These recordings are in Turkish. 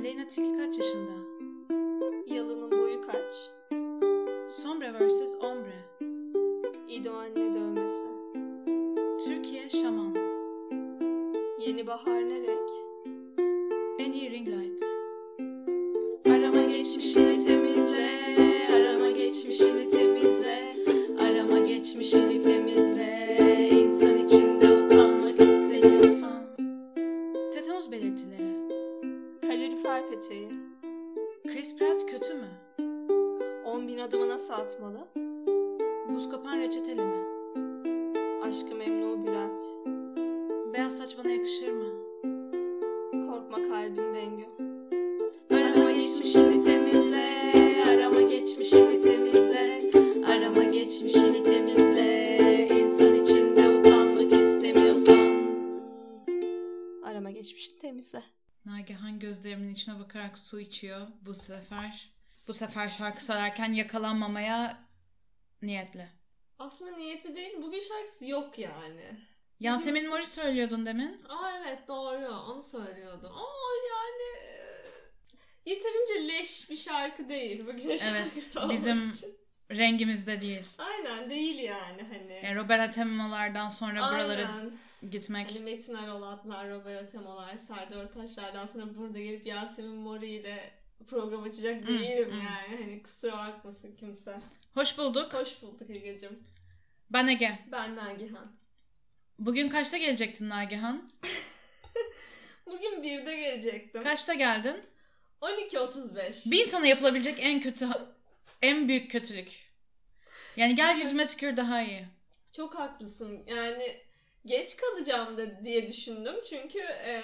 Aleyna Tilki kaç yaşında? Yalının boyu kaç? Sombre vs. Ombre. İdo anne dövmesi. Türkiye Şaman. Yeni bahar ne renk? En iyi ring su içiyor bu sefer. Bu sefer şarkı söylerken yakalanmamaya niyetli. Aslında niyetli değil. Bugün şarkısı yok yani. Yasemin Mori söylüyordun demin. Aa evet doğru. Onu söylüyordum. Ama yani e, yeterince leş bir şarkı değil. Bugün Evet, bizim- için. Rengimizde değil. Aynen değil yani hani. Yani Robert Atemalardan sonra Aynen. Gitmek. Hani Metin Arolatlar, Robert Atemolar, Serdar Ortaçlar'dan sonra burada gelip Yasemin Mori ile program açacak Hmm, değilim hmm. yani. Hani kusura bakmasın kimse. Hoş bulduk. Hoş bulduk Ege'cim. Ben Ege. Ben Nagihan. Bugün kaçta gelecektin Nagihan? Bugün birde gelecektim. Kaçta geldin? 12.35. Bir insana yapılabilecek en kötü, en büyük kötülük. Yani gel yüzüme tükür daha iyi. Çok haklısın. Yani geç kalacağım da diye düşündüm. Çünkü e,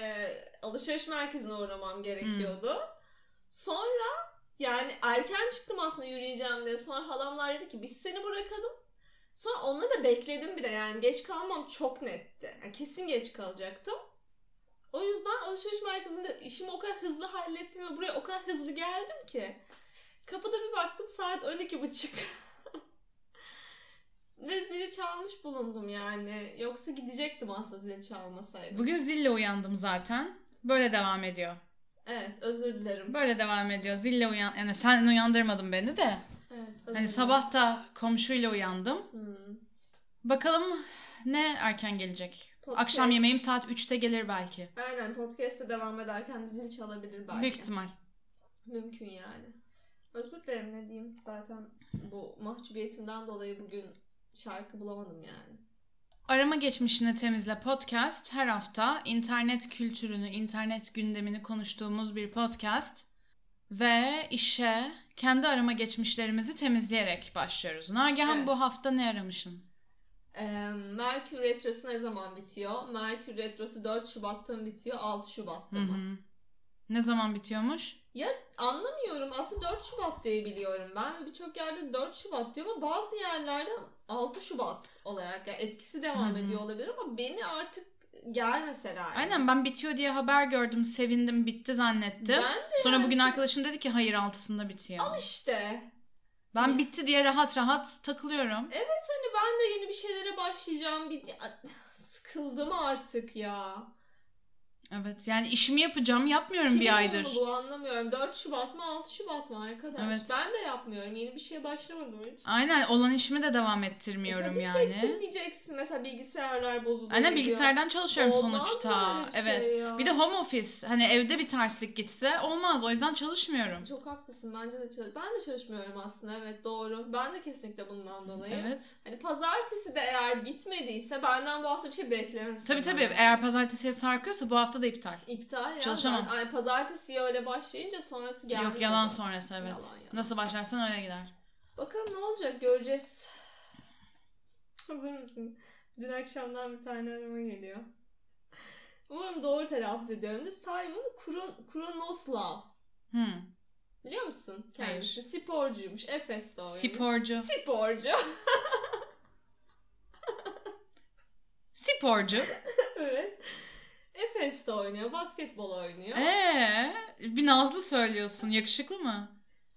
alışveriş merkezine uğramam gerekiyordu. Sonra yani erken çıktım aslında yürüyeceğim diye. Sonra halamlar dedi ki biz seni bırakalım. Sonra onları da bekledim bir de yani geç kalmam çok netti. Yani kesin geç kalacaktım. O yüzden alışveriş merkezinde işimi o kadar hızlı hallettim ve buraya o kadar hızlı geldim ki. Kapıda bir baktım saat 12.30. Ve zili çalmış bulundum yani. Yoksa gidecektim aslında zil çalmasaydım. Bugün zille uyandım zaten. Böyle devam ediyor. Evet özür dilerim. Böyle devam ediyor. Zille uyan... Yani sen uyandırmadın beni de. Evet, Hani sabah da komşuyla uyandım. Hmm. Bakalım ne erken gelecek. Podcast- Akşam yemeğim saat 3'te gelir belki. Aynen podcast'te devam ederken zil çalabilir belki. Büyük ihtimal. Mümkün yani. Özür dilerim ne diyeyim. Zaten bu mahcubiyetimden dolayı bugün şarkı bulamadım yani. Arama Geçmişini Temizle podcast her hafta internet kültürünü, internet gündemini konuştuğumuz bir podcast. Ve işe kendi arama geçmişlerimizi temizleyerek başlıyoruz. Nagihan Evet. bu hafta ne aramışsın? Ee, Merkür Retrosu ne zaman bitiyor? Merkür Retrosu 4 Şubat'ta mı bitiyor? 6 Şubat'ta mı? hı. Ne zaman bitiyormuş? Ya anlamıyorum. Aslında 4 Şubat diye biliyorum ben. Birçok yerde 4 Şubat diyor ama bazı yerlerde 6 Şubat olarak yani etkisi devam Hı hı. ediyor olabilir ama beni artık gel mesela. yani. Aynen ben bitiyor diye haber gördüm, sevindim, bitti zannettim. Ben de Sonra yani bugün şey- arkadaşım dedi ki hayır altısında bitiyor. Al işte. Ben bitti diye rahat rahat takılıyorum. Hani ben de yeni bir şeylere başlayacağım. Bir... Sıkıldım artık ya. Evet yani işimi yapacağım yapmıyorum Kimin bir aydır. Bu anlamıyorum. 4 Şubat mı 6 Şubat mı arkadaş? Evet. Ben de yapmıyorum. Yeni bir şeye başlamadım hiç. Aynen olan işimi de devam E ettirmiyorum tabii ki yani. ettirmeyeceksin. Mesela bilgisayarlar bozuluyor. Aynen bilgisayardan çalışıyorum Olmaz sonuçta. bir evet. şey ya? Bir de home office. Hani evde bir terslik gitse olmaz. O yüzden çalışmıyorum. Çok haklısın. Bence de çalış. Ben de çalışmıyorum aslında. Evet doğru. Ben de kesinlikle bundan dolayı. Evet. Hani pazartesi de eğer bitmediyse benden bu hafta bir şey beklemesin. Tabii tabii eğer pazartesiye sarkıyorsa bu hafta da iptal. İptal ya. Çalışamam. Ben, ay, pazartesiye öyle başlayınca sonrası gelmiyor. Yok yalan sonrası evet. Yalan, yalan. Nasıl başlarsan öyle gider. Bakalım ne olacak göreceğiz. Hazır mısın? Dün akşamdan bir tane arama geliyor. Umarım doğru telaffuz ediyorumdur. Simon Kron Kronoslav. Hmm. Biliyor musun? Hayır. Kendisi sporcuymuş. Efes'te oynuyor. Sporcu. Sporcu. Sporcu. evet. Efes'te oynuyor. Basketbol oynuyor. Ee, bir nazlı söylüyorsun. Yakışıklı mı?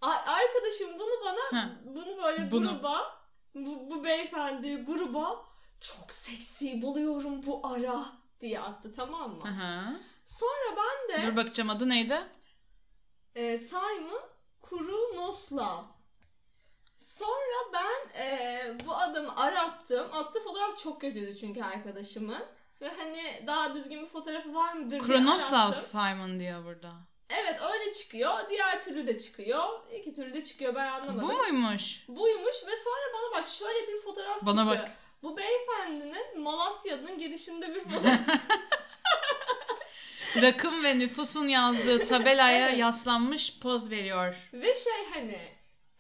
A- arkadaşım bunu bana Ha. bunu böyle Bunu. gruba bu, bu beyefendi gruba çok seksi buluyorum bu ara diye attı tamam mı? Aha. Sonra ben de Dur bakacağım adı neydi? e, Simon Kurunoslav. Sonra ben e, bu adamı arattım. Attığı fotoğraf çok kötüydü çünkü arkadaşımın. Ve hani daha düzgün bir fotoğrafı var mıdır Kronoslav. Simon diyor burada. Evet öyle çıkıyor. Diğer türlü de çıkıyor. İki türlü de çıkıyor ben anlamadım. Bu muymuş? Buymuş ve sonra bana bak şöyle bir fotoğraf Bana çıktı. bak. Bu beyefendinin Malatya'nın girişinde bir fotoğraf. Rakım ve nüfusun yazdığı tabelaya Evet. yaslanmış poz veriyor. ve şey hani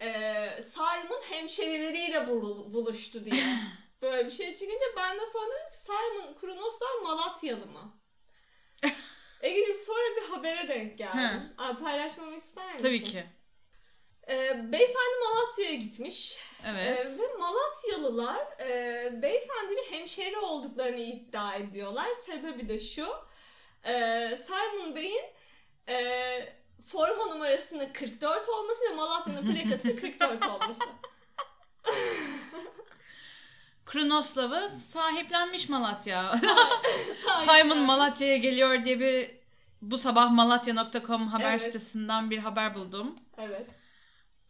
e, Simon hemşerileriyle bulu- buluştu diye. Böyle bir şey çıkınca ben de sonra dedim ki Simon Kronoslar Malatyalı mı? Ege'cim sonra bir habere denk geldim. Hı. Abi paylaşmamı ister misin? Tabii ki. E, beyefendi Malatya'ya gitmiş. Evet. Ee, ve Malatyalılar e, beyefendinin hemşeri olduklarını iddia ediyorlar. Sebebi de şu. E, Simon Bey'in e, forma numarasının 44 olması ve Malatya'nın plakasının 44 olması. Kronoslav'ı sahiplenmiş Malatya. Simon Malatya'ya geliyor diye bir bu sabah malatya.com haber Evet. sitesinden bir haber buldum. Evet.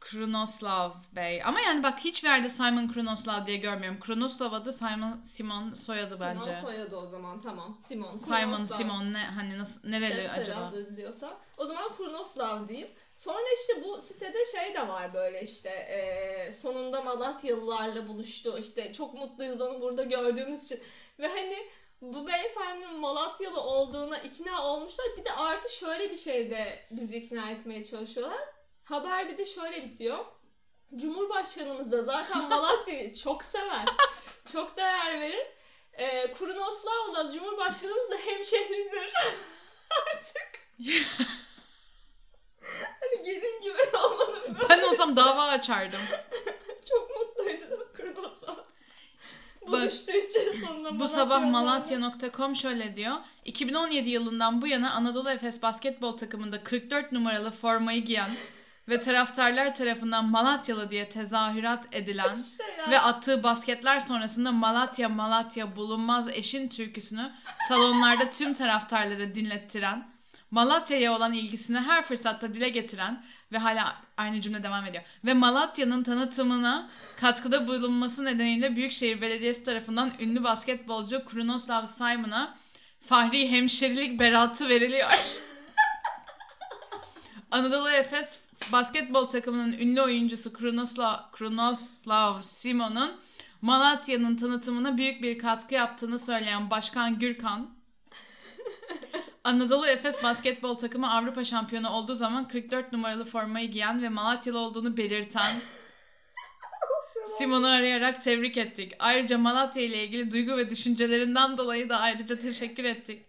Kronoslav Bey. Ama yani bak hiçbir yerde Simon Kronoslav diye görmüyorum. Kronoslav adı Simon Simon soyadı Simon bence. soyadı o zaman tamam. Simon. Simon Kronoslav. Simon ne hani nasıl nereli Göster acaba? ediliyorsa. O zaman Kurnoslav diyeyim. Sonra işte bu sitede şey de var böyle işte e, sonunda Malatyalılarla buluştu. İşte çok mutluyuz onu burada gördüğümüz için. Ve hani bu beyefendinin Malatyalı olduğuna ikna olmuşlar. Bir de artı şöyle bir şey de bizi ikna etmeye çalışıyorlar. Haber bir de şöyle bitiyor. Cumhurbaşkanımız da zaten Malatya'yı çok sever. Çok değer verir. E, Kurnoslav'la Cumhurbaşkanımız da hemşehridir. Hani gelin gibi böyle Ben olsam dava açardım. çok mutluydu Kurnoslav. Buluştuğu için sonunda Bu sabah. Malatya.com şöyle diyor. 2017 yılından bu yana Anadolu Efes basketbol takımında 44 numaralı formayı giyen ve taraftarlar tarafından Malatyalı diye tezahürat edilen İşte ve attığı basketler sonrasında Malatya Malatya bulunmaz eşin türküsünü salonlarda tüm taraftarları dinlettiren, Malatya'ya olan ilgisini her fırsatta dile getiren ve hala aynı cümle devam ediyor. Ve Malatya'nın tanıtımına katkıda bulunması nedeniyle Büyükşehir Belediyesi tarafından ünlü basketbolcu Krunoslav Simon'a Fahri Hemşerilik beratı veriliyor. Anadolu Efes basketbol takımının ünlü oyuncusu Krunoslav, Krunoslav Simon'un Malatya'nın tanıtımına büyük bir katkı yaptığını söyleyen Başkan Gürkan, Anadolu Efes basketbol takımı Avrupa şampiyonu olduğu zaman 44 numaralı formayı giyen ve Malatyalı olduğunu belirten Simon'u arayarak tebrik ettik. Ayrıca Malatya ile ilgili duygu ve düşüncelerinden dolayı da ayrıca teşekkür ettik.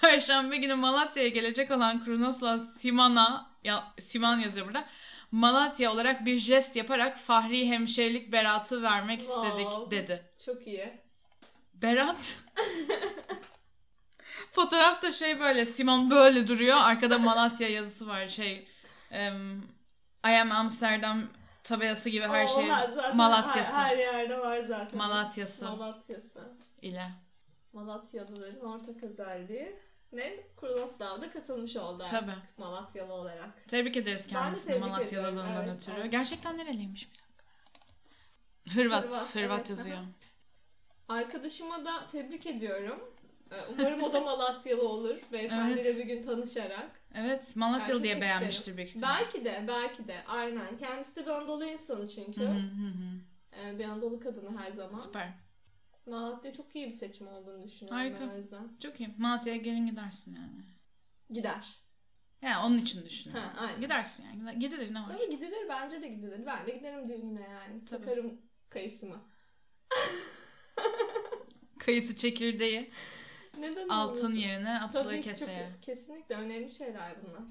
Perşembe günü Malatya'ya gelecek olan Krunoslav Simon'a, ya, Simon yazıyor burada. Malatya olarak bir jest yaparak Fahri hemşerilik beratı vermek istedik Wow. dedi. Çok iyi. Berat. Fotoğrafta şey böyle Simon böyle duruyor. Arkada Malatya yazısı var. Şey em, I am Amsterdam tabelası gibi her şey Malatya'sı. Her, her yerde var zaten. Malatya'sı Malatya'sı. ile. Malatyalıların ortak özelliği ne? Kurnoslav'da katılmış oldu artık Tabii. Malatyalı olarak. Tebrik ederiz kendisini tebrik Malatyalılığından evet, ötürü. evet. Gerçekten nereliymiş bir dakika. Hırvat, Hırvat, Hırvat, evet, yazıyor. Arkadaşıma da tebrik ediyorum. Ee, Umarım o da Malatyalı olur. Beyefendiyle Evet. bir gün tanışarak. Evet, Malatyalı diye isterim. beğenmiştir büyük ihtimal. Belki de, belki de. Aynen. Kendisi de bir Anadolu insanı çünkü. Hı hı hı hı. Ee, bir Anadolu kadını her zaman. Süper. Malatya çok iyi bir seçim olduğunu düşünüyorum Harika. ben o yüzden. Çok iyi. Malatya'ya gelin gidersin yani. Gider. Yani onun için düşünüyorum. Ha, aynen. Gidersin yani. Gidilir ne var? Tabii gidilir. Bence de gidilir. Ben de giderim düğününe yani. Tabii. Takarım kayısımı. Kayısı çekirdeği Neden altın olmasın? yerine atılır Tabii keseye. Çok, kesinlikle önemli şeyler bunlar.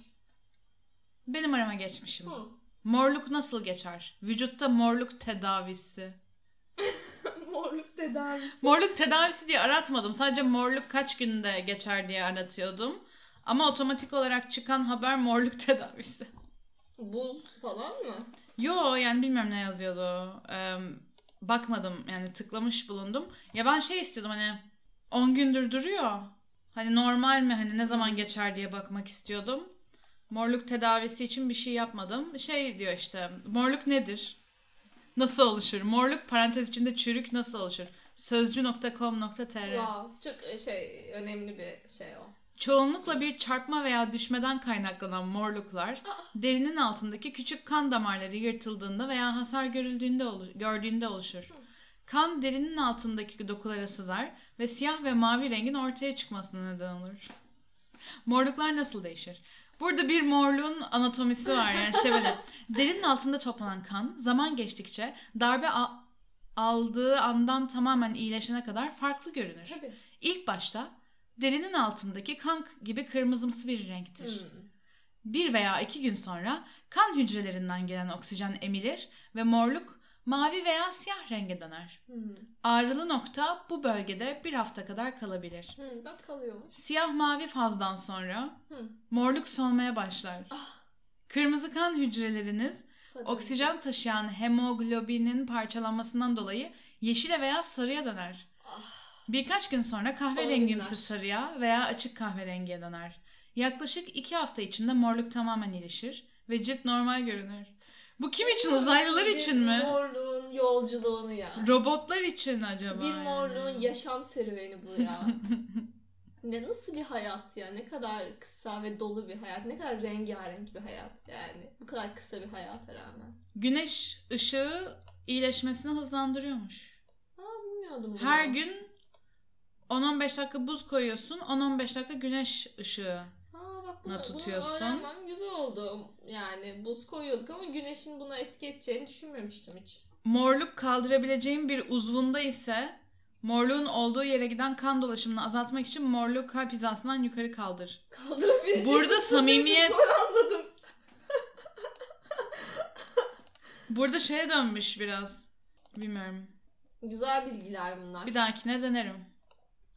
Benim arama geçmişim. Hı. Morluk nasıl geçer? Vücutta morluk tedavisi. Morluk tedavisi. Morluk tedavisi diye aratmadım. Sadece morluk kaç günde geçer diye aratıyordum. Ama otomatik olarak çıkan haber morluk tedavisi. Buz falan mı? Yo yani bilmiyorum ne yazıyordu. Ee, bakmadım yani tıklamış bulundum. Ya ben şey istiyordum hani 10 gündür duruyor. Hani normal mi hani ne zaman geçer diye bakmak istiyordum. Morluk tedavisi için bir şey yapmadım. Şey diyor işte morluk nedir? Nasıl oluşur? Morluk parantez içinde çürük nasıl oluşur? Sözcü.com.tr Wow. Çok e, şey önemli bir şey o. Çoğunlukla bir çarpma veya düşmeden kaynaklanan morluklar derinin altındaki küçük kan damarları yırtıldığında veya hasar görüldüğünde olu- gördüğünde oluşur. Kan derinin altındaki dokulara sızar ve siyah ve mavi rengin ortaya çıkmasına neden olur. Morluklar nasıl değişir? Burada bir morluğun anatomisi var yani böyle derinin altında toplanan kan zaman geçtikçe darbe al- aldığı andan tamamen iyileşene kadar farklı görünür. Tabii. İlk başta derinin altındaki kan gibi kırmızımsı bir renktir. Hmm. Bir veya iki gün sonra kan hücrelerinden gelen oksijen emilir ve morluk mavi veya siyah renge döner. Hmm. Ağrılı nokta bu bölgede bir hafta kadar kalabilir. Hmm. Bak kalıyormuş. Siyah mavi fazdan sonra Hmm. morluk solmaya başlar. Ah. Kırmızı kan hücreleriniz Hadi. oksijen taşıyan hemoglobinin parçalanmasından dolayı yeşile veya sarıya döner. Ah. Birkaç gün sonra Son kahverengimsi sarıya veya açık kahverengiye döner. Yaklaşık iki hafta içinde morluk tamamen iyileşir ve cilt normal görünür. Bu kim için? Uzaylılar Bir için mi? morluğun yolculuğunu ya. Robotlar için acaba? bir yani? morluğun yaşam serüveni bu ya. ne nasıl bir hayat ya? Ne kadar kısa ve dolu bir hayat. Ne kadar rengarenk bir hayat yani. Bu kadar kısa bir hayata rağmen. Güneş ışığı iyileşmesini hızlandırıyormuş. Aa bilmiyordum bunu. Her gün 10-15 dakika buz koyuyorsun, 10-15 dakika güneş ışığı. Bak bunu, na bunu tutuyorsun. öğrenmem güzel oldu. Yani buz koyuyorduk ama güneşin buna etki edeceğini düşünmemiştim hiç. Morluk kaldırabileceğin bir uzvunda ise morluğun olduğu yere giden kan dolaşımını azaltmak için morluğu kalp hizasından yukarı kaldır. Kaldırabileceğim. Burada samimiyet- anladım. Burada şeye dönmüş biraz. Bilmiyorum. Güzel bilgiler bunlar. Bir dahakine denerim.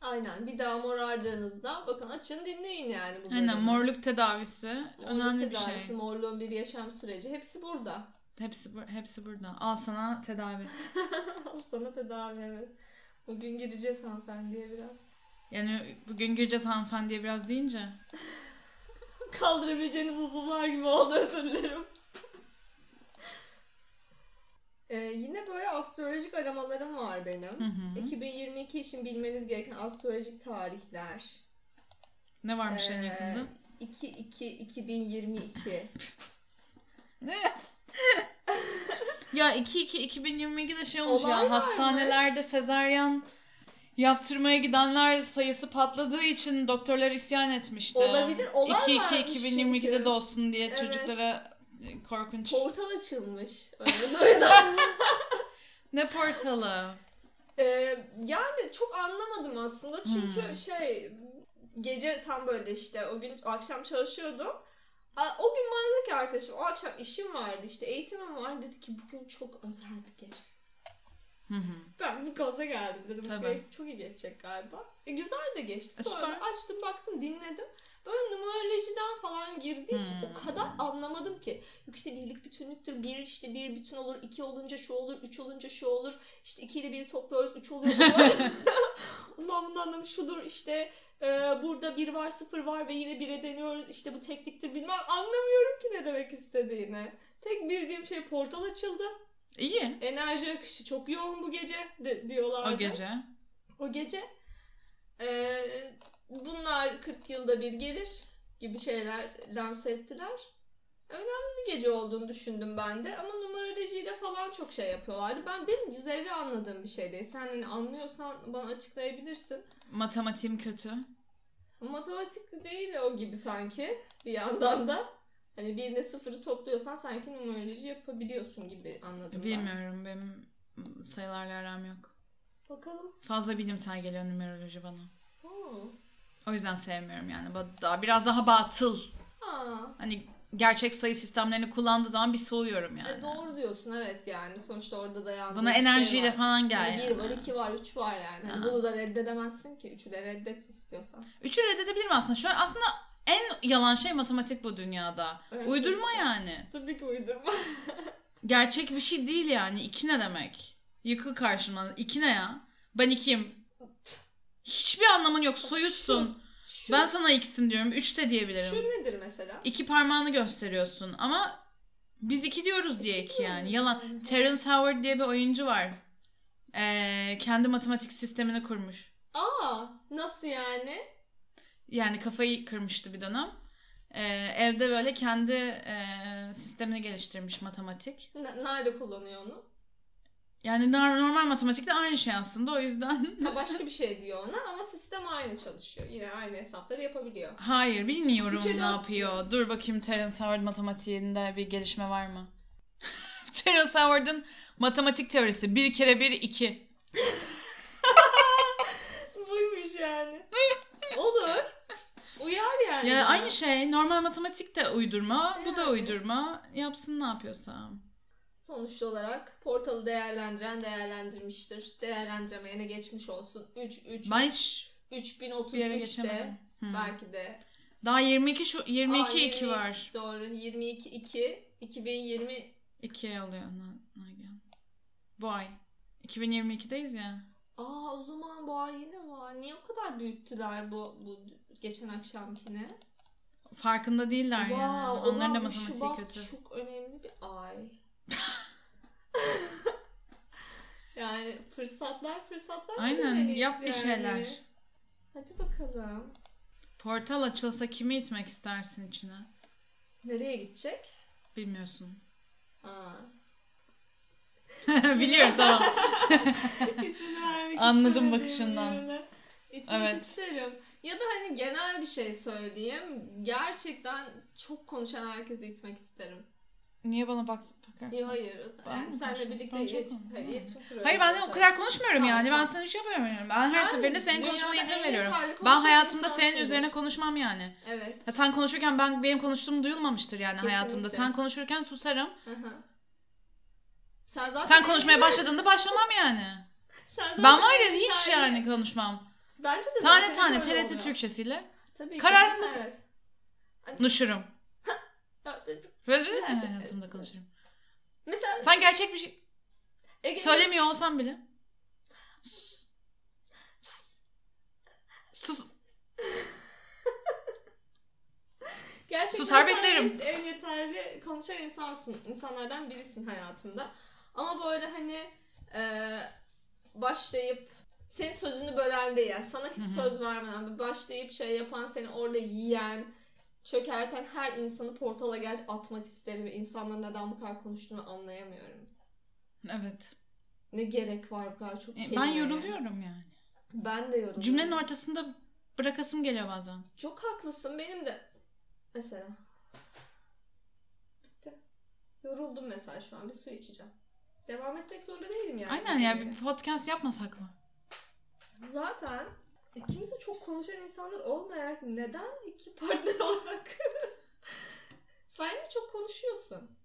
Aynen. Bir daha morardığınızda bakın açın dinleyin yani bu Aynen bölümü. morluk tedavisi Morluk önemli bir tedavisi, şey. Morluğun bir yaşam süreci. Hepsi burada. Hepsi hepsi burada. Al sana tedavi. Al sana tedavi evet. Bugün gireceğiz hanımefendiye biraz. Yani bugün gireceğiz hanımefendiye biraz deyince. Kaldırabileceğiniz uzuvlar gibi oldu özür dilerim. Ee, yine böyle astrolojik aramalarım var benim. Hı hı. 2022 için bilmeniz gereken astrolojik tarihler. Ne varmış en Ee, yakında? 2-2-2022. Ya 2-2-2022'de şey olmuş Olay ya varmış. hastanelerde sezaryen yaptırmaya gidenler sayısı patladığı için doktorlar isyan etmişti. Olabilir, olay varmış 2-2-2022'de çünkü. de olsun diye Evet. çocuklara korkunç. Portal açılmış. Ne portalı? Ee, yani çok anlamadım aslında çünkü Hmm. şey gece tam böyle işte o gün o akşam çalışıyordum. O gün bana dedi ki arkadaşım o akşam işim vardı işte eğitimim var dedi ki bugün çok özel bir gece. Hı hı. Ben bu gaza geldim dedim Tabii. bu çok iyi geçecek galiba. E, güzel de geçti. E, Sonra süper. açtım baktım dinledim. Böyle numerolojiden falan girdiği için Hmm. o kadar anlamadım ki. Yok işte birlik bütünlüktür. Bir işte bir bütün olur. iki olunca şu olur. Üç olunca şu olur. İşte iki ile biri topluyoruz. Üç oluyor. o zaman bunun anlamı şudur. işte e, burada bir var sıfır var ve yine bire deniyoruz. İşte bu tekniktir bilmem. Anlamıyorum ki ne demek istediğini. Tek bildiğim şey portal açıldı. İyi. Enerji akışı çok yoğun bu gece de, diyorlardı. O gece. O gece. Ee, bunlar 40 yılda bir gelir gibi şeyler lanse ettiler. Önemli bir gece olduğunu düşündüm ben de ama numerolojiyle falan çok şey yapıyorlardı. Ben benim zerre anladığım bir şey değil. Sen hani anlıyorsan bana açıklayabilirsin. Matematiğim kötü. Matematik değil de o gibi sanki bir yandan da. Hani birine sıfırı topluyorsan sanki numeroloji yapabiliyorsun gibi anladım ben. Bilmiyorum benim sayılarla aram yok. Bakalım. Fazla bilimsel geliyor numeroloji bana. Hmm. O yüzden sevmiyorum yani. Daha, biraz daha batıl. Aa. Hani gerçek sayı sistemlerini kullandığı zaman bir soğuyorum yani. E, doğru diyorsun evet yani sonuçta orada dayandığı Bana şey enerjiyle var. falan gel Hani yani. bir var, iki var, üç var yani. Hani Ha. bunu da reddedemezsin ki. Üçü de reddet istiyorsan. Üçü reddedebilirim aslında. An aslında en yalan şey matematik bu dünyada. Evet, Uydurma kesin. yani. Tabii ki uydurma. Gerçek bir şey değil yani. İki ne demek? Yıkıl karşıma. İki ne ya? Ben ikiyim. Hiçbir anlamın yok. Soyutsun. Şu Ben sana ikisini diyorum. Üç de diyebilirim. Şu nedir mesela? İki parmağını gösteriyorsun ama biz iki diyoruz diye iki yani. Yalan. Terence Howard diye bir oyuncu var. Ee, kendi matematik sistemini kurmuş. Aa nasıl yani? Yani kafayı kırmıştı bir dönem. Ee, evde böyle kendi e, sistemini geliştirmiş matematik. N- nerede kullanıyor onu? Yani nor- normal matematikte aynı şey aslında o yüzden. Ha, başka bir şey diyor ona ama sistem aynı çalışıyor. Yine aynı hesapları yapabiliyor. Hayır bilmiyorum Bütçede ne yapıyor. Dur bakayım Terence Howard matematiğinde bir gelişme var mı? Terence Howard'ın matematik teorisi. Bir kere bir iki. Buymuş yani. Olur. Uyar yani. Yani aynı şey. Normal matematik de uydurma. Bu da Yani. uydurma. Yapsın ne yapıyorsa. Sonuç olarak portalı değerlendiren değerlendirmiştir. Değerlendiremeyene geçmiş olsun. 3 3 Ben hiç bir yere 3033 geçemedim. de Hmm. belki de. Daha 22 şu 22 Aa, 2 var. Doğru. 22 2 2020 2 oluyor Na- Nagihan. Bu ay. 2022'deyiz ya. Aa o zaman bu ay yine var. Niye o kadar büyüttüler bu bu geçen akşamkine? Farkında değiller Wow, yani. Onların da matematiği Şubat kötü. çok önemli bir ay. yani fırsatlar fırsatlar Aynen, yap bir şeyler. Hadi bakalım. Portal açılsa kimi itmek istersin içine? Nereye gidecek? Bilmiyorsun. Aa. Biliyorum tamam. Anladım bakışından. İtmek Evet. isterim. Ya da hani genel bir şey söyleyeyim. Gerçekten çok konuşan herkesi itmek isterim. Niye bana bak bakarsın? Yok hayır. Ben konuşuyorum? birlikte Ben iletişim, iletişim kuruyoruz. Hayır ben de o kadar konuşmuyorum Tamam, yani. Ben sana hiç yapamıyorum. Ben her Sen seferinde senin konuşmana izin veriyorum. Ben hayatımda senin insansındır. üzerine konuşmam yani. Evet. Ya sen konuşurken ben benim konuştuğum duyulmamıştır yani hayatımda. Kesinlikle. Sen konuşurken susarım. Sen zaten Sen konuşmaya başladığında başlamam yani. Sen zaten Ben var ya hiç yani konuşmam. Bence de Tane tane TRT oluyor. Türkçesiyle Tabii ki. Kararında- Evet. nuşurum. Böyle Güzel. hayatımda konuşurum. Mesela Sen gerçek bir şey Ege, söylemiyor olsan bile. Sus. Sus. Gerçekten Susar sen beklerim. En, en yeterli konuşan insansın. insanlardan birisin hayatımda. Ama böyle hani e, başlayıp senin sözünü bölen değil. Yani sana hiç Hı hı. söz vermeden bir başlayıp şey yapan seni orada yiyen, çökerten her insanı portala gel atmak isterim. ve İnsanların neden bu kadar konuştuğunu anlayamıyorum. Evet. Ne gerek var bu kadar çok E, Ben yoruluyorum yani. Ben de yoruluyorum. Cümlenin ortasında bırakasım geliyor bazen. Çok haklısın. Benim de mesela. Bitti. Yoruldum mesela şu an. Bir su içeceğim. Devam etmek zorunda değilim yani. Aynen ya bir podcast yapmasak mı? Zaten ikimiz de çok konuşan insanlar olmayarak neden iki partner olarak sen mi çok konuşuyorsun?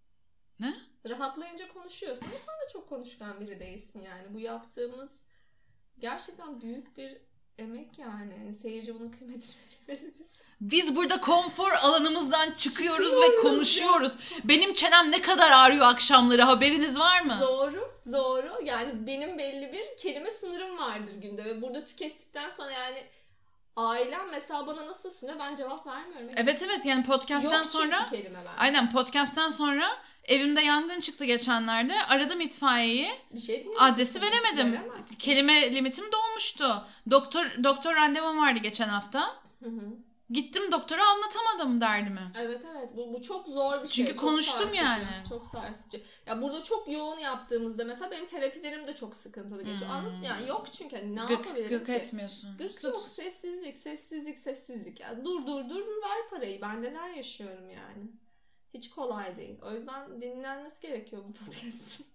Ne? Rahatlayınca konuşuyorsun ama sen de çok konuşkan biri değilsin yani. Bu yaptığımız gerçekten büyük bir emek yani. yani seyirci bunun kıymetini vermeliyiz. Biz burada konfor alanımızdan çıkıyoruz ve Çıkıyoruz konuşuyoruz. Benim çenem ne kadar ağrıyor akşamları haberiniz var mı? Doğru, doğru. Yani benim belli bir kelime sınırım vardır günde ve burada tükettikten sonra yani ailem mesela bana nasıl sunuyor ben cevap vermiyorum. Evet evet yani podcast'ten Yok sonra kelime ben. aynen podcast'ten sonra evimde yangın çıktı geçenlerde. Aradım itfaiyeyi. Bir şey değil. Adresi veremedim. Veremezsin. Kelime limitim dolmuştu. Doktor doktor randevum vardı geçen hafta. Hı hı. Gittim doktora anlatamadım derdimi. Evet evet bu, bu çok zor bir şey. Çünkü Çok konuştum sarsıcı, yani. Çok sarsıcı. Ya burada çok yoğun yaptığımızda mesela benim terapilerim de çok sıkıntılı geçiyor. Hmm. Anladın yani yok çünkü hani ne Gık yapabilirim gık ki? etmiyorsun. Gık Sus. yok sessizlik sessizlik sessizlik. Ya dur dur dur dur ver parayı. Ben neler yaşıyorum yani. Hiç kolay değil. O yüzden dinlenmesi gerekiyor bu podcast'ın.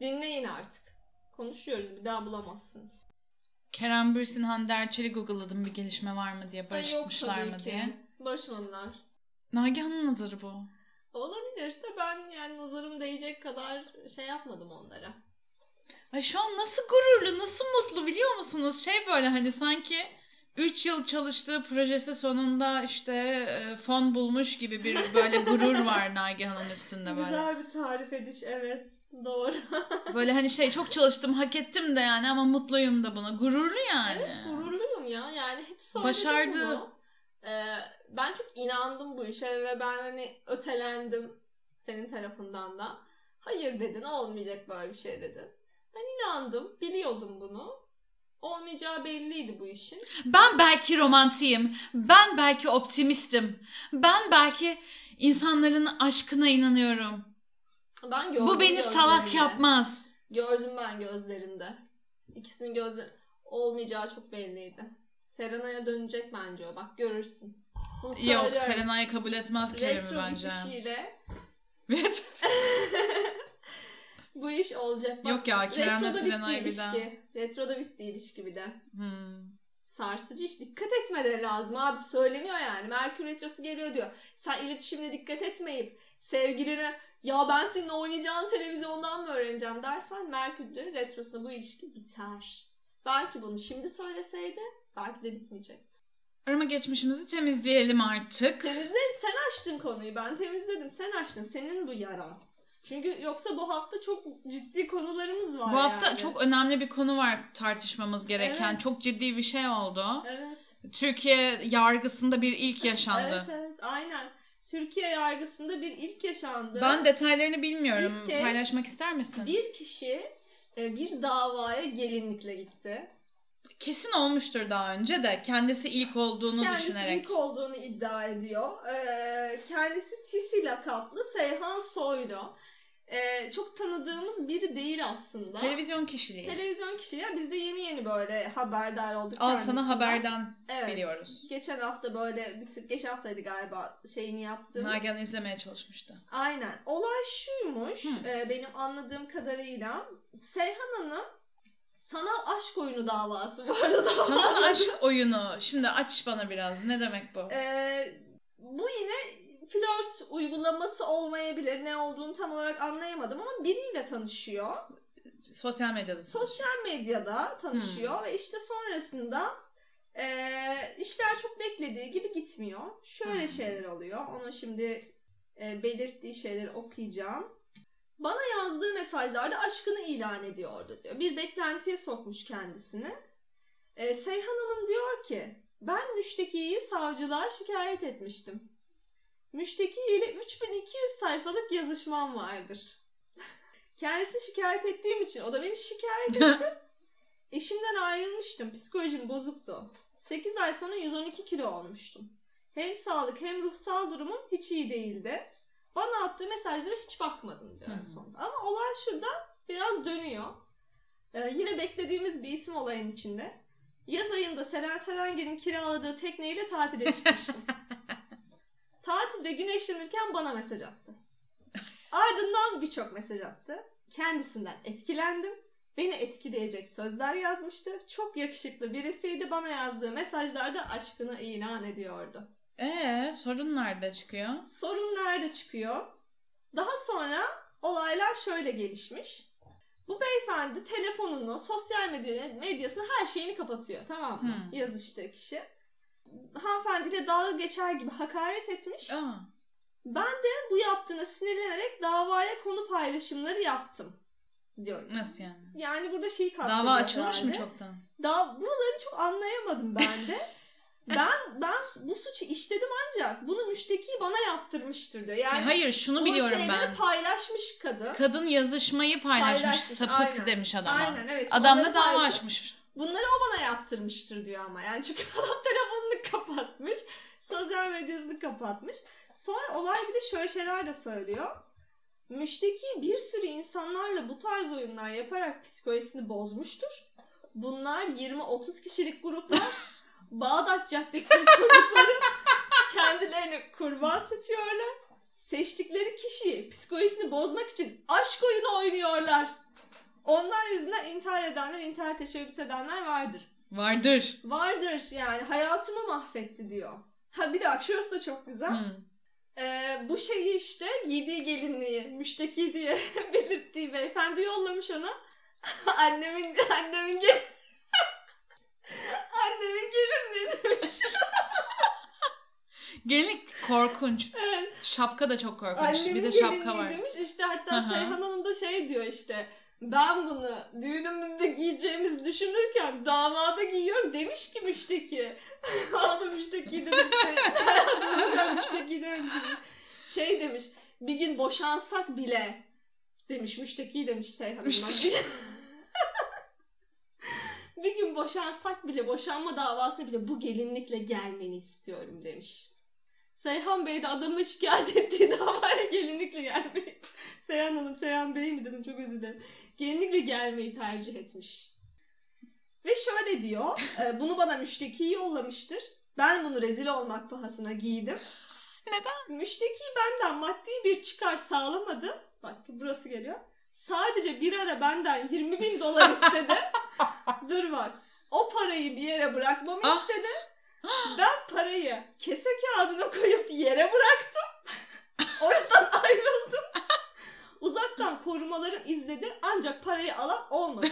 Dinleyin artık. Konuşuyoruz bir daha bulamazsınız. Kerem Bürsin Hande Erçel'i google'ladım bir gelişme var mı diye barışmışlar mı ki. diye. Barışmadılar. Nagihan'ın nazarı bu. Olabilir de ben yani nazarım değecek kadar şey yapmadım onlara. Ay şu an nasıl gururlu, nasıl mutlu biliyor musunuz? Şey böyle hani sanki 3 yıl çalıştığı projesi sonunda işte e, fon bulmuş gibi bir böyle gurur var Nagihan'ın üstünde böyle. Güzel bir tarif ediş evet. Doğru. Böyle hani şey çok çalıştım, hak ettim de yani ama mutluyum da buna. Gururlu yani. Evet gururluyum ya. Yani hiç söyledim Başardı. bunu. Ee, ben çok inandım bu işe ve ben hani ötelendim senin tarafından da. Hayır dedin olmayacak böyle bir şey dedin. Ben inandım biliyordum bunu. Olmayacağı belliydi bu işin. Ben belki romantiyim. Ben belki optimistim. Ben belki insanların aşkına inanıyorum. Ben gördüm Bu beni salak yapmaz. Gördüm ben gözlerinde. İkisinin gözleri olmayacağı çok belliydi. Serena'ya dönecek bence o. Bak görürsün. Bunu Yok. Serenay'ı kabul etmez Kerem'i Retro bence. bitişiyle Evet. bu iş olacak. Bak, Yok ya Kerem'le retroda Serenay bitti bir daha. Retroda bitti ilişki bir de. Hmm. Sarsıcı iş. Dikkat etmeleri lazım abi. Söyleniyor yani. Merkür Retrosu geliyor diyor. Sen iletişimine dikkat etmeyip sevgiline ya ben senin oynayacağın televizyondan mı öğreneceğim dersen Merkür Retrosu'nda bu ilişki biter. Belki bunu şimdi söyleseydi belki de bitmeyecekti. Arama geçmişimizi temizleyelim artık. Temizledim. Sen açtın konuyu. Ben temizledim. Sen açtın. Senin bu yaran. Çünkü yoksa bu hafta çok ciddi konularımız var Bu hafta yani. çok önemli bir konu var tartışmamız gereken. Evet. Çok ciddi bir şey oldu. Evet. Türkiye yargısında bir ilk yaşandı. Evet evet aynen. Türkiye yargısında bir ilk yaşandı. Ben detaylarını bilmiyorum. İlk Paylaşmak ister misin? Bir kişi e, bir davaya gelinlikle gitti. Kesin olmuştur daha önce de kendisi ilk olduğunu Kendisi düşünerek. ilk olduğunu iddia ediyor. Ee, kendisi Sisi lakaplı Seyhan Soylu. Ee, çok tanıdığımız biri değil aslında. Televizyon kişiliği. Televizyon kişiliği. Biz de yeni yeni böyle haberdar olduk. Al sana haberden Evet. biliyoruz. Geçen hafta böyle bir tık, geçen haftaydı galiba şeyini yaptığımız. Nagihan izlemeye çalışmıştı. Aynen. Olay şuymuş Hı. e, benim anladığım kadarıyla. Seyhan Hanım sanal aşk oyunu davası bu arada. Sanal aşk oyunu. Şimdi aç bana biraz. Ne demek bu? E, bu yine flört uygulaması olmayabilir. Ne olduğunu tam olarak anlayamadım ama biriyle tanışıyor. Sosyal medyada. Sosyal medyada tanışıyor ve işte sonrasında e, işler çok beklediği gibi gitmiyor. Şöyle Hmm. şeyler oluyor. Onun şimdi e, belirttiği şeyleri okuyacağım. Bana yazdığı mesajlarda aşkını ilan ediyordu diyor. Bir beklentiye sokmuş kendisini. E, Seyhan Hanım diyor ki ben müştekiyi savcılığa şikayet etmiştim. Müşteki ile 3200 sayfalık yazışmam vardır. Kendisi şikayet ettiğim için o da beni şikayet etti. Eşimden ayrılmıştım. Psikolojim bozuktu. 8 ay sonra 112 kilo olmuştum. Hem sağlık hem ruhsal durumum hiç iyi değildi. Bana attığı mesajlara hiç bakmadım diyor sonunda. Ama olay şurada biraz dönüyor. Ee, yine beklediğimiz bir isim olayın içinde. Yaz ayında Seren Serengil'in kiraladığı tekneyle tatile çıkmıştım. Tatilde güneşlenirken bana mesaj attı. Ardından birçok mesaj attı. Kendisinden etkilendim. Beni etkileyecek sözler yazmıştı. Çok yakışıklı birisiydi. Bana yazdığı mesajlarda aşkını ilan ediyordu. Ee, sorun nerede çıkıyor? Sorun nerede çıkıyor? Daha sonra olaylar şöyle gelişmiş. Bu beyefendi telefonunu, sosyal medya, medyasını her şeyini kapatıyor tamam mı? Hmm. Yazıştığı kişi. Hanımefendiyle dalga geçer gibi hakaret etmiş. Aa, Ben de bu yaptığına sinirlenerek davaya konu paylaşımları yaptım diyor. nasıl yani? Yani burada şeyi kastediyor Dava açılmış mı herhalde. çoktan? Daha buraları çok anlayamadım ben de. ben ben bu suçu işledim ancak bunu müşteki bana yaptırmıştır diyor. Yani E, hayır şunu biliyorum ben. paylaşmış kadın. Kadın yazışmayı paylaşmış. Paylaşmış, sapık aynen. demiş adama. Aynen evet. Adam da dava açmış. Bunları o bana yaptırmıştır diyor ama. Yani çünkü adam telefonunu kapatmış. Sosyal medyasını kapatmış. Sonra olay bir de şöyle şeyler de söylüyor. Müşteki bir sürü insanlarla bu tarz oyunlar yaparak psikolojisini bozmuştur. Bunlar 20-30 kişilik gruplar. Bağdat Caddesi'nin çocukları kendilerini kurban seçiyorlar. Seçtikleri kişiyi psikolojisini bozmak için aşk oyunu oynuyorlar. Onlar yüzünden intihar edenler, intihar teşebbüs edenler vardır. Vardır. Vardır yani hayatımı mahvetti diyor. Ha bir de bak şurası da çok güzel. Hı. Ee, bu şeyi işte giydiği gelinliği, müşteki diye belirttiği beyefendi yollamış ona. annemin annemin gel annemin gelinliği demiş. Gelinlik korkunç. Evet. Şapka da çok korkunç. Annemin bir de şapka var. demiş. İşte hatta. Seyhan Hanım da şey diyor işte. Ben bunu düğünümüzde giyeceğimizi düşünürken damada giyiyorum demiş ki müşteki. Aldım müşteki dedim. müşteki demiş. Şey demiş bir gün boşansak bile demiş müşteki demiş Seyhan Müşteki. bir gün boşansak bile boşanma davası bile bu gelinlikle gelmeni istiyorum demiş. Seyhan Bey de adamı şikayet ettiği davaya gelinlikle gelmeyi. Seyhan Hanım, Seyhan Bey mi dedim çok özür dilerim. Gelinlikle gelmeyi tercih etmiş. Ve şöyle diyor, e, bunu bana müşteki yollamıştır. Ben bunu rezil olmak pahasına giydim. Neden? Müşteki benden maddi bir çıkar sağlamadı. Bak burası geliyor. Sadece bir ara benden 20 bin dolar istedi. Dur bak. O parayı bir yere bırakmamı Ah. istedi. Ben parayı kese kağıdına koyup yere bıraktım. Oradan ayrıldım. Uzaktan korumalarım izledi ancak parayı alan olmadı.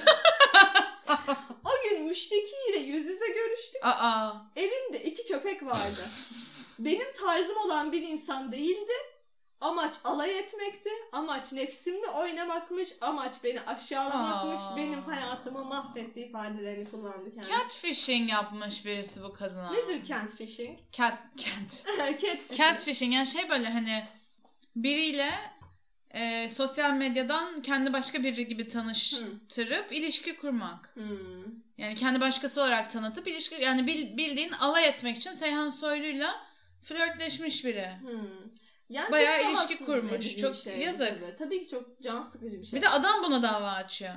o gün müştekiyle yüz yüze görüştük. Aa. Elinde iki köpek vardı. Benim tarzım olan bir insan değildi. Amaç alay etmekti. Amaç nefsimle oynamakmış. Amaç beni aşağılamakmış. Aa. Benim hayatımı mahvetti ifadelerini kullandı kendisi. Catfishing yapmış birisi bu kadına. Nedir catfishing? Cat, cat. catfishing. Catfishing yani şey böyle hani biriyle e, sosyal medyadan kendi başka biri gibi tanıştırıp ilişki kurmak. Hmm. Yani kendi başkası olarak tanıtıp ilişki yani bil- bildiğin alay etmek için Seyhan Soylu'yla flörtleşmiş biri. Hmm. Yani Bayağı ilişki kurmuş. Çok şey yazık. Tabii. tabii ki çok can sıkıcı bir şey. Bir de adam buna dava açıyor.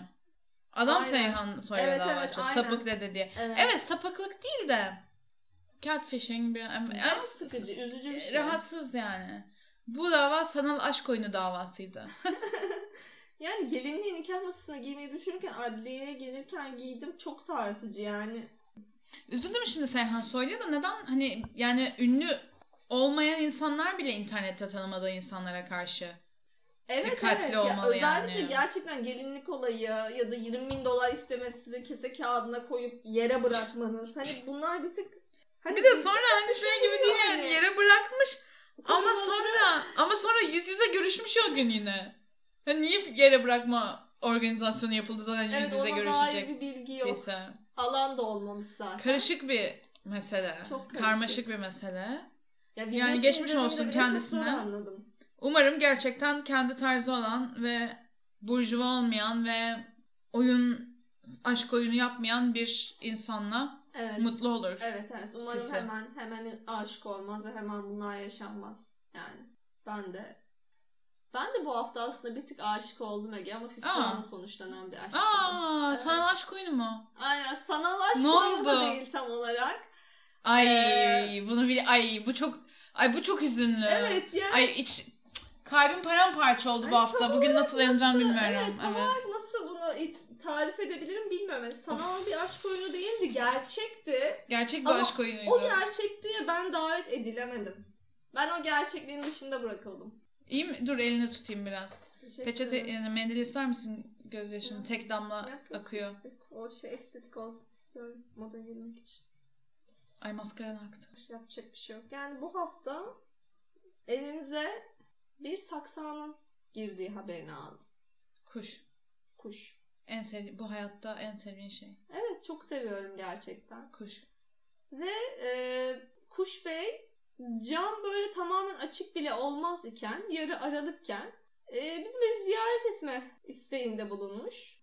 Adam Aynen. Seyhan Soylu'ya Evet, dava evet, açıyor. aynen. Sapık dedi diye. evet. Evet sapıklık değil de catfishing bir Can yani sıkıcı, üzücü bir şey. rahatsız yani. Bu dava sanal aşk oyunu davasıydı. Yani gelinliği nikah masasına giymeyi düşünürken adliyeye gelirken giydim. Çok sarsıcı yani. Üzüldüm şimdi Seyhan Soylu'ya da neden hani yani ünlü olmayan insanlar bile internette tanımadığı insanlara karşı. Evet Dikkatli evet. olmalı ya, özellikle yani. gerçekten gelinlik olayı ya da 20 bin dolar istemesi kese kağıdına koyup yere bırakmanız. Hani bunlar bir tık... Hani Bir de sonra hani şey gibi değil yani yere bırakmış ama sonra ama sonra yüz yüze görüşmüş o gün yine. Hani niye yere bırakma organizasyonu yapıldı zaten yüz Evet yüze ona dair görüşecek bir bilgi yok. değilse. Alan da olmamış zaten. Karışık bir mesele. Çok karışık. Karmaşık bir mesele. Ya Yani geçmiş olsun kendisine. Umarım gerçekten kendi tarzı olan ve burjuva olmayan ve oyun aşk oyunu yapmayan bir insanla Evet. mutlu olur. Evet evet. Umarım Sisi. hemen hemen aşık olmaz ve hemen bunlar yaşanmaz. Yani ben de ben de bu hafta aslında bir tık aşık oldum Ege ama hüsranla sonuçlanan bir aşk. Aa, Evet. sanal aşk oyunu mu? Aynen sanal aşk Ne oyunu da oldu? değil tam olarak. Ay Ee, bunu bil ay bu çok ay bu çok üzünlü. Evet yani. Ay iç kalbim paramparça oldu bu Ay, hafta. Bugün nasıl dayanacağım bilmiyorum. Evet, Evet. nasıl bunu it- tarif edebilirim bilmiyorum. Yani sanal bir aşk oyunu değildi. Gerçekti. Gerçek bir Ama aşk oyunuydu. O gerçekliğe ben davet edilemedim. Ben o gerçekliğin dışında bırakıldım. İyi mi? Dur elini tutayım biraz. Peçete yani mendil ister misin gözyaşın? Tek damla yok, akıyor. yok. O şey estetik olsun istiyorum moda girmek için. Ay maskaran aktı. Yapacak bir şey yok. Yani bu hafta evimize bir saksanın girdiği haberini aldım. Kuş. Kuş. En sevdiğin, bu hayatta en sevdiğin şey. Evet çok seviyorum gerçekten. Kuş. Ve e, Kuş Bey cam böyle tamamen açık bile olmaz iken, yarı aralıkken e, bizi böyle ziyaret etme isteğinde bulunmuş.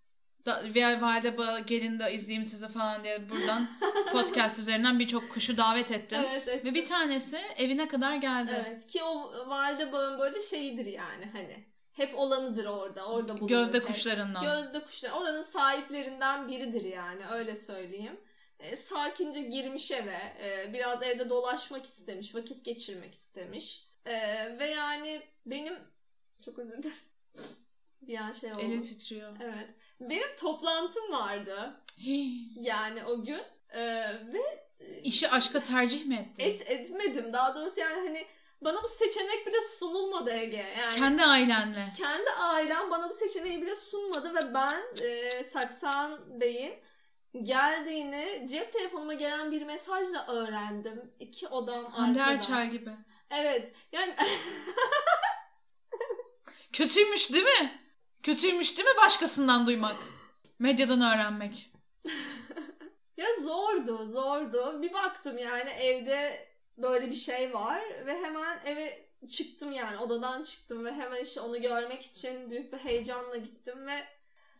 Da, ve valide gelin de izleyeyim sizi falan diye buradan podcast üzerinden birçok kuşu davet ettim. Evet, evet. Ve bir tanesi evine kadar geldi. Evet ki o valide bağın böyle şeyidir yani hani. Hep olanıdır orada. Orada bulunur. Gözde hep. kuşlarından. Gözde kuşlar. Oranın sahiplerinden biridir yani öyle söyleyeyim. E, sakince girmiş eve. E, biraz evde dolaşmak istemiş. Vakit geçirmek istemiş. E, ve yani benim çok özür dilerim. Bir an şey oldu. Eli titriyor. Evet. Benim toplantım vardı. Yani o gün. E, ve e, İşi aşka tercih mi ettin? et, etmedim. Daha doğrusu yani hani bana bu seçenek bile sunulmadı Ege. Yani Kendi ailenle. kendi ailem bana bu seçeneği bile sunmadı ve ben e, Saksan Bey'in geldiğini cep telefonuma gelen bir mesajla öğrendim. İki odam Hande arkada. Erçel gibi. Evet. Yani Kötüymüş değil mi? Kötüymüş değil mi başkasından duymak? Medyadan öğrenmek. ya zordu, zordu. Bir baktım yani evde böyle bir şey var ve hemen eve çıktım yani odadan çıktım ve hemen işte onu görmek için büyük bir heyecanla gittim ve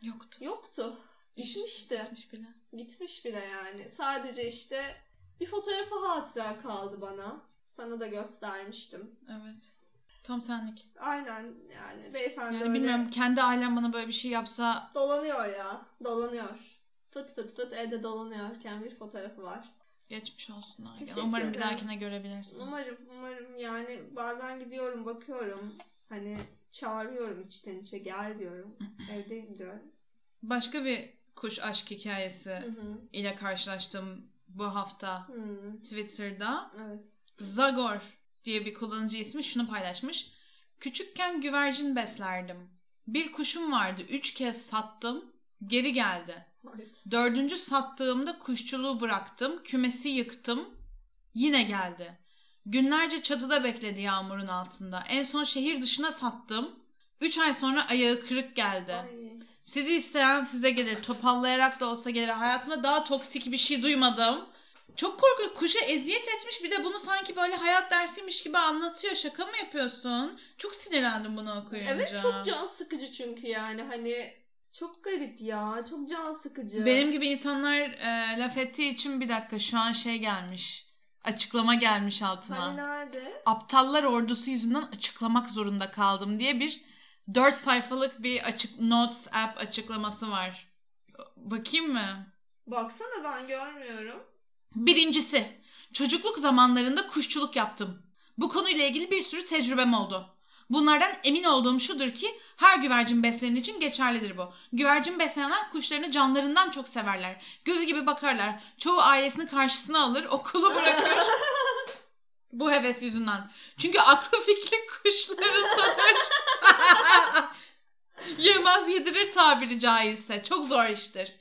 yoktu. Yoktu. Gitmişti. Gitmiş bile. Gitmiş bile yani. Sadece işte bir fotoğrafı hatıra kaldı bana. Sana da göstermiştim. Evet. Tam senlik. Aynen yani beyefendi Yani öyle bilmiyorum kendi ailem bana böyle bir şey yapsa. Dolanıyor ya. Dolanıyor. Fıt fıt fıt evde dolanıyorken bir fotoğrafı var. Geçmiş olsun Nagihan. Umarım bir dahakine görebilirsin. Umarım, umarım yani bazen gidiyorum bakıyorum. Hani çağırıyorum içten içe gel diyorum. Evdeyim diyorum. Başka bir kuş aşk hikayesi ile karşılaştım bu hafta Hı-hı. Twitter'da. Evet. Zagor diye bir kullanıcı ismi şunu paylaşmış. Küçükken güvercin beslerdim. Bir kuşum vardı. Üç kez sattım. Geri geldi. Evet. Dördüncü sattığımda kuşçuluğu bıraktım. Kümesi yıktım. Yine geldi. Günlerce çatıda bekledi yağmurun altında. En son şehir dışına sattım. Üç ay sonra ayağı kırık geldi. Ay. Sizi isteyen size gelir. Topallayarak da olsa gelir. Hayatımda daha toksik bir şey duymadım. Çok korkuyor. Kuşa eziyet etmiş bir de bunu sanki böyle hayat dersiymiş gibi anlatıyor. Şaka mı yapıyorsun? Çok sinirlendim bunu okuyunca. Evet çok can sıkıcı çünkü yani hani çok garip ya. Çok can sıkıcı. Benim gibi insanlar e, laf ettiği için bir dakika şu an şey gelmiş. Açıklama gelmiş altına. Hani nerede? Aptallar ordusu yüzünden açıklamak zorunda kaldım diye bir 4 sayfalık bir açık Notes app açıklaması var. Bakayım mı? Baksana ben görmüyorum. Birincisi, çocukluk zamanlarında kuşçuluk yaptım. Bu konuyla ilgili bir sürü tecrübem oldu. Bunlardan emin olduğum şudur ki her güvercin besleyen için geçerlidir bu. Güvercin besleyenler kuşlarını canlarından çok severler. Gözü gibi bakarlar. Çoğu ailesini karşısına alır, okulu bırakır. bu heves yüzünden. Çünkü aklı fikri kuşlarındadır. Yemez yedirir tabiri caizse. Çok zor iştir.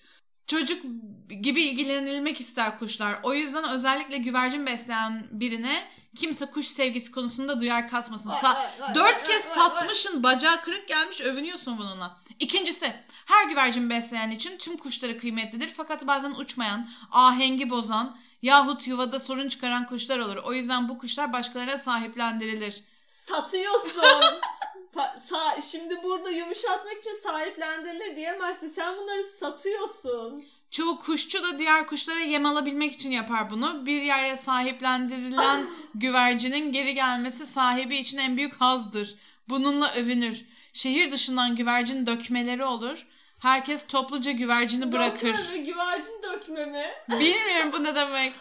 Çocuk gibi ilgilenilmek ister kuşlar. O yüzden özellikle güvercin besleyen birine kimse kuş sevgisi konusunda duyar kasmasın. Sa- dört kez satmışın bacağı kırık gelmiş övünüyorsun bununla. İkincisi her güvercin besleyen için tüm kuşları kıymetlidir fakat bazen uçmayan, ahengi bozan yahut yuvada sorun çıkaran kuşlar olur. O yüzden bu kuşlar başkalarına sahiplendirilir. Satıyorsun. sa- şimdi burada yumuşatmak için sahiplendirilir diyemezsin. Sen bunları satıyorsun. Çoğu kuşçu da diğer kuşlara yem alabilmek için yapar bunu. Bir yere sahiplendirilen güvercinin geri gelmesi sahibi için en büyük hazdır. Bununla övünür. Şehir dışından güvercin dökmeleri olur. Herkes topluca güvercini bırakır. Dökme mi? Güvercin dökme mi? Bilmiyorum bu ne demek.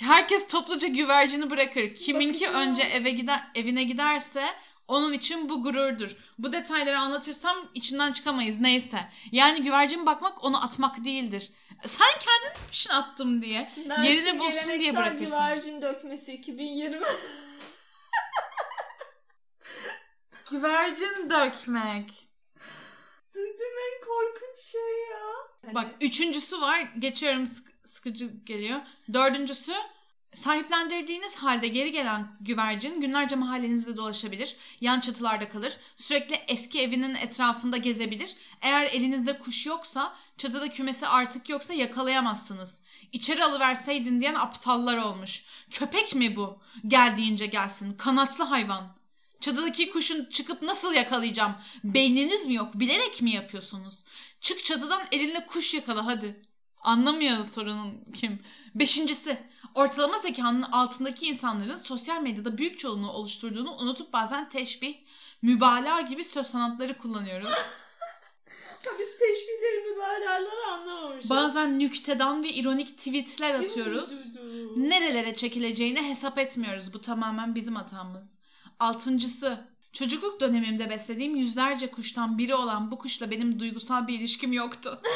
Herkes topluca güvercini bırakır. Kiminki Bakacağım. önce eve gider evine giderse onun için bu gururdur. Bu detayları anlatırsam içinden çıkamayız neyse. Yani güvercin bakmak onu atmak değildir. Sen kendin için attım diye. Mersi yerini bulsun diye bırakırsın. güvercin dökmesi 2020. güvercin dökmek. Duydum en korkunç şey ya. Bak üçüncüsü var. Geçiyorum sık- sıkıcı geliyor. Dördüncüsü Sahiplendirdiğiniz halde geri gelen güvercin günlerce mahallenizde dolaşabilir, yan çatılarda kalır, sürekli eski evinin etrafında gezebilir. Eğer elinizde kuş yoksa, çatıda kümesi artık yoksa yakalayamazsınız. İçeri alıverseydin diyen aptallar olmuş. Köpek mi bu? Geldiğince gelsin, kanatlı hayvan. Çatıdaki kuşun çıkıp nasıl yakalayacağım? Beyniniz mi yok? Bilerek mi yapıyorsunuz? Çık çatıdan elinle kuş yakala hadi. Anlamıyor sorunun kim. Beşincisi, ortalama zekanın altındaki insanların sosyal medyada büyük çoğunluğu oluşturduğunu unutup bazen teşbih, mübalağa gibi söz sanatları kullanıyoruz. Biz teşbihleri, mübalağaları anlamamışız. Bazen nüktedan ve ironik tweetler atıyoruz. Nerelere çekileceğini hesap etmiyoruz. Bu tamamen bizim hatamız. Altıncısı, çocukluk dönemimde beslediğim yüzlerce kuştan biri olan bu kuşla benim duygusal bir ilişkim yoktu.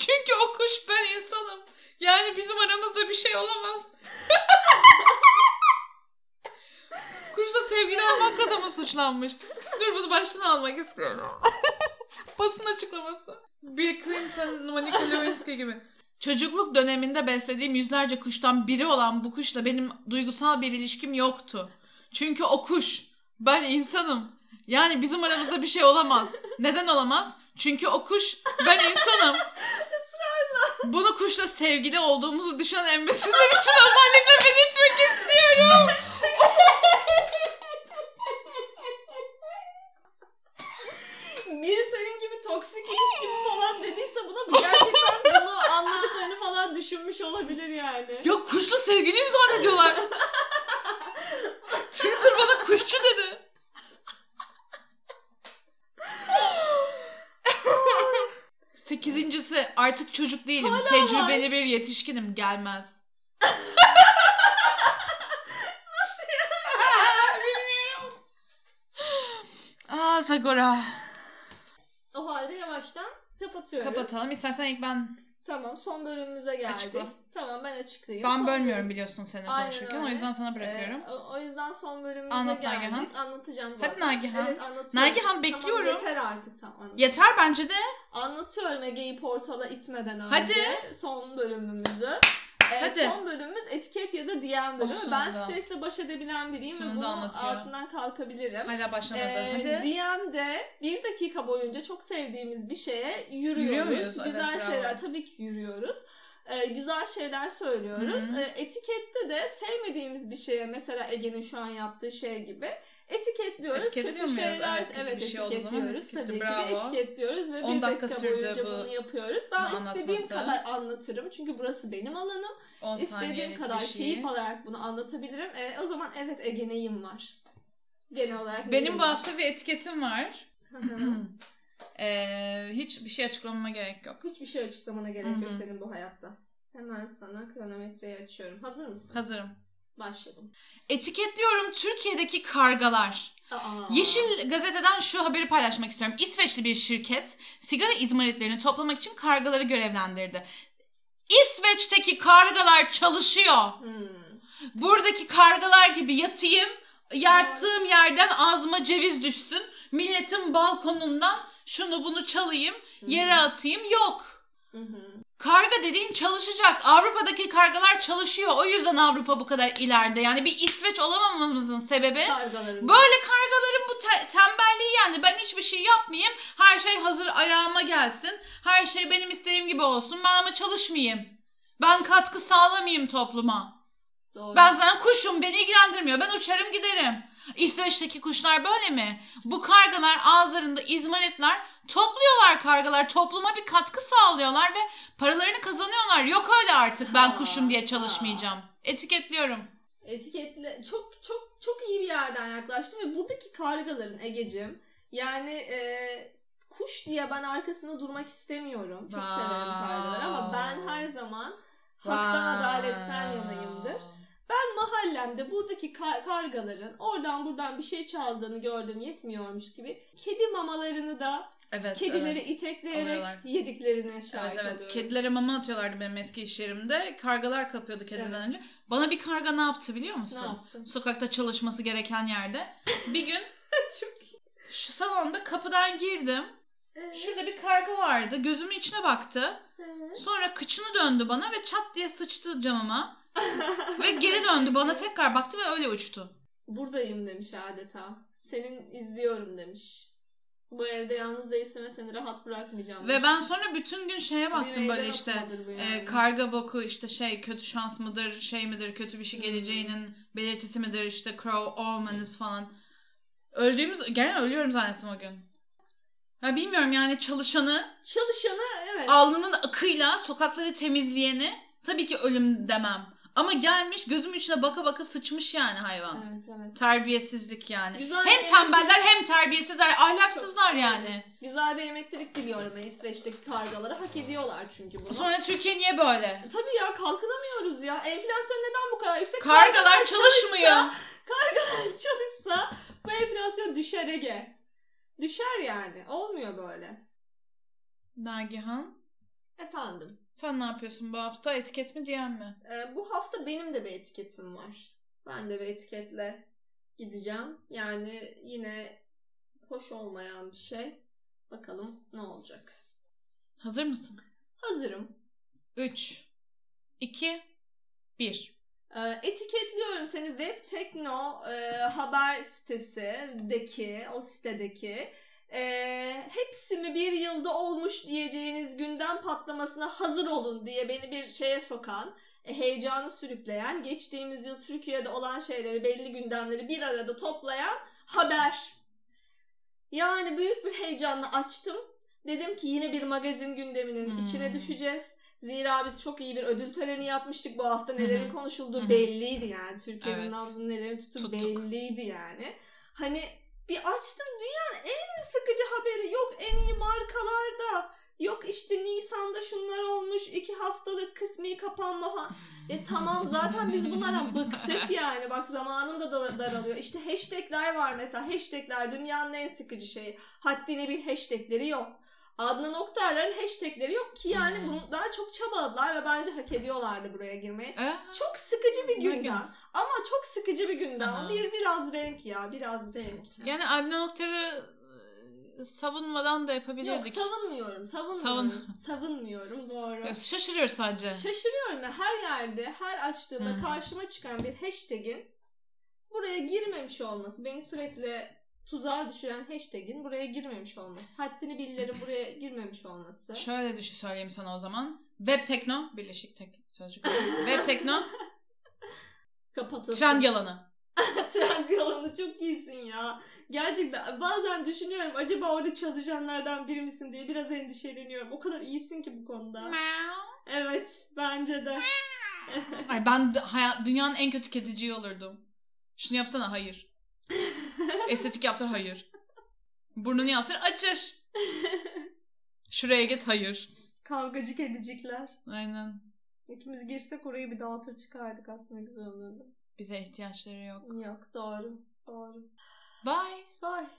Çünkü o kuş ben insanım. Yani bizim aramızda bir şey olamaz. Kuşla sevgili olmakla da mı suçlanmış? Dur bunu baştan almak istiyorum. Basın açıklaması. Bill Clinton, Monica Lewinsky gibi. Çocukluk döneminde beslediğim yüzlerce kuştan biri olan bu kuşla benim duygusal bir ilişkim yoktu. Çünkü o kuş. Ben insanım. Yani bizim aramızda bir şey olamaz. Neden olamaz? Çünkü o kuş. Ben insanım. Bunu kuşla sevgili olduğumuzu düşünen embesinler için özellikle belirtmek istiyorum. Biri senin gibi toksik ilişki falan dediyse buna gerçekten bunu anladıklarını falan düşünmüş olabilir yani. Ya kuşla sevgiliyim zannediyorlar. Twitter bana kuşçu dedi. Sekizincisi artık çocuk değilim. Hala Tecrübeli bir yetişkinim. Gelmez. Bilmiyorum. Aa Sagora. O halde yavaştan kapatıyoruz. Kapatalım. İstersen ilk ben Tamam son bölümümüze geldik. Açıkla. Tamam ben açıklayayım. ben Son bölmüyorum bölüm- biliyorsun seni Aynen konuşurken. O yüzden sana bırakıyorum. Ee, o, yüzden son bölümümüze Anlat geldik. Nagihan. Anlatacağım zaten. Hadi Nagihan. Evet anlatıyorum. Nagihan, bekliyorum. Tamam yeter artık tamam. Yeter bence de. Anlatıyorum Ege'yi portala itmeden önce. Hadi. Son bölümümüzü. Ee, Hadi. Son bölümümüz etiket ya da DM bölümü. Oh, ben stresle baş edebilen biriyim Sonunda ve bunun anlatıyor. altından kalkabilirim. Hala başlamadı. Ee, Hadi. DM'de bir dakika boyunca çok sevdiğimiz bir şeye yürüyoruz. Yürüyor muyuz? Evet, Güzel bravo. şeyler tabii ki yürüyoruz. Ee, güzel şeyler söylüyoruz. Hı hı. Ee, etikette de sevmediğimiz bir şeye mesela Ege'nin şu an yaptığı şey gibi etiketliyoruz. Etiketliyor kötü muyuz? şeyler, Evet, kötü bir şey olduğu zaman etiketliyoruz etiketli, tabii ki bravo. etiketliyoruz ve 10 bir dakika dakika, boyunca bu bunu yapıyoruz. Ben bunu istediğim anlatması. kadar anlatırım çünkü burası benim alanım. 10 İstediğim kadar keyif alarak bunu anlatabilirim. Ee, o zaman evet Ege neyim var? Genel olarak Benim bu var? hafta bir etiketim var. Ee, hiç bir şey açıklamama gerek yok. Hiçbir şey açıklamana gerek yok Hı hı. senin bu hayatta. Hemen sana kronometreyi açıyorum. Hazır mısın? Hazırım. Başladım. Etiketliyorum Türkiye'deki kargalar. Aa. Yeşil Gazete'den şu haberi paylaşmak istiyorum. İsveçli bir şirket sigara izmaritlerini toplamak için kargaları görevlendirdi. İsveç'teki kargalar çalışıyor. Hmm. Buradaki kargalar gibi yatayım, yattığım yerden ağzıma ceviz düşsün, milletin balkonundan şunu bunu çalayım, yere atayım yok. Karga dediğin çalışacak. Avrupa'daki kargalar çalışıyor. O yüzden Avrupa bu kadar ileride. Yani bir İsveç olamamamızın sebebi Kargalarım. böyle kargaların bu te- tembelliği yani ben hiçbir şey yapmayayım. Her şey hazır ayağıma gelsin. Her şey benim istediğim gibi olsun. Ben ama çalışmayayım. Ben katkı sağlamayayım topluma. Doğru. Ben zaten kuşum beni ilgilendirmiyor. Ben uçarım giderim. İsveç'teki kuşlar böyle mi? Bu kargalar ağızlarında izmaritler topluyorlar kargalar. Topluma bir katkı sağlıyorlar ve paralarını kazanıyorlar. Yok öyle artık ben kuşum diye çalışmayacağım. Etiketliyorum. Etiketle çok çok çok iyi bir yerden yaklaştım ve buradaki kargaların Egecim yani e, kuş diye ben arkasında durmak istemiyorum. Çok Wow. severim kargaları ama ben her zaman haktan adaletten yanayımdır. Ben mahallemde buradaki kar- kargaların oradan buradan bir şey çaldığını gördüm yetmiyormuş gibi kedi mamalarını da Evet, kedileri evet. itekleyerek Alıyorlar. yediklerine şahit Evet evet. oluyorum. Kedilere mama atıyorlardı benim eski iş yerimde. Kargalar kapıyordu kediden Evet. önce. Bana bir karga ne yaptı biliyor Ne musun? yaptın? Sokakta çalışması gereken yerde. Bir gün Çok iyi. şu salonda kapıdan girdim. Ee, Şurada bir karga vardı. Gözümün içine baktı. ee. Sonra kıçını döndü bana ve çat diye sıçtı camıma. Ve geri döndü bana tekrar baktı ve öyle uçtu. Buradayım demiş adeta. Senin izliyorum demiş. Bu evde yalnız değilsin ve seni rahat bırakmayacağım. Ve ben sonra bütün gün şeye baktım böyle işte. e, karga boku işte şey kötü şans mıdır şey midir kötü bir şey geleceğinin belirtisi midir işte crow omens falan. Öldüğümüz gene ölüyorum zannettim o gün. Ha bilmiyorum yani çalışanı Çalışanı evet. alnının akıyla sokakları temizleyeni tabii ki ölüm demem. Ama gelmiş gözümün içine baka baka sıçmış yani hayvan. Evet evet. Terbiyesizlik yani. Güzel hem tembeller hem terbiyesizler, ahlaksızlar Çok- yani. evet. Güzel bir emeklilik diliyorum ben İsveç'teki kargaları. Hak ediyorlar çünkü bunu. Sonra Türkiye niye böyle? Tabii ya kalkınamıyoruz ya. Enflasyon neden bu kadar yüksek? Kargalar çalışmıyor. Kargalar çalışsa bu enflasyon düşer Ege. Düşer yani. Olmuyor böyle. Nagihan, Efendim. Sen ne yapıyorsun bu hafta? Etiket mi diyen mi? Ee, bu hafta benim de bir etiketim var. Ben de bir etiketle gideceğim. Yani yine hoş olmayan bir şey. Bakalım ne olacak. Hazır mısın? Hazırım. 3, 2, 1. Ee, etiketliyorum seni Web Tekno e, haber sitesideki, o sitedeki e, hepsi mi bir yılda olmuş diyeceğiniz gündem patlamasına hazır olun diye beni bir şeye sokan, e, heyecanı sürükleyen, geçtiğimiz yıl Türkiye'de olan şeyleri, belli gündemleri bir arada toplayan haber. Yani büyük bir heyecanla açtım. Dedim ki yine bir magazin gündeminin Hmm. içine düşeceğiz. Zira biz çok iyi bir ödül töreni yapmıştık. Bu hafta nelerin Hı hı. konuşulduğu belliydi yani. Türkiye'nin Evet. nabzını nelerin tuttuğu Tuttuk. belliydi yani. Hani bir açtım dünyanın en sıkıcı haberi. Yok en iyi markalarda. Yok işte Nisan'da şunlar olmuş. iki haftalık kısmi kapanma falan. E tamam zaten biz bunlardan bıktık yani. Bak zamanım da da- daralıyor. İşte hashtagler var mesela. Hashtagler dünyanın en sıkıcı şeyi. Haddine bir hashtagleri yok. Adnan Oktar'ların hashtagleri yok ki yani Hmm. bunlar çok çabaladılar ve bence hak ediyorlardı buraya girmeyi. Ee, Çok sıkıcı bir gündem. gün? Ama çok sıkıcı bir gündem. Aha. Bir biraz renk ya, biraz renk. yani Adnan Oktar'ı e, savunmadan da Yok yapabilirdik. savunmuyorum, savunmuyorum. Savun. Savunmuyorum doğru. Ya, Şaşırıyoruz sadece. Şaşırıyorum ya her yerde, her açtığımda hı. karşıma çıkan bir hashtag'in buraya girmemiş olması, beni sürekli tuzağa düşüren hashtag'in buraya girmemiş olması, haddini billerin buraya girmemiş olması. Şöyle düşün söyleyeyim sana o zaman. Web Tekno, birleşik tek sözcük. Web Tekno, Kapatılsın. trend yalanı. Trend yalanı çok iyisin ya. Gerçekten bazen düşünüyorum acaba orada çalışanlardan biri misin diye biraz endişeleniyorum. O kadar iyisin ki bu konuda. Evet bence de. Ay ben hayat, dünyanın en kötü kediciyi olurdum. Şunu yapsana hayır. Estetik yaptır hayır. Burnunu yaptır açır. Şuraya git hayır. Kavgacı kedicikler. Aynen. İkimiz girsek orayı bir dağıtır çıkardık aslında güzel olurdu. Bize ihtiyaçları yok. Yok doğru. Doğru. Bye. Bye.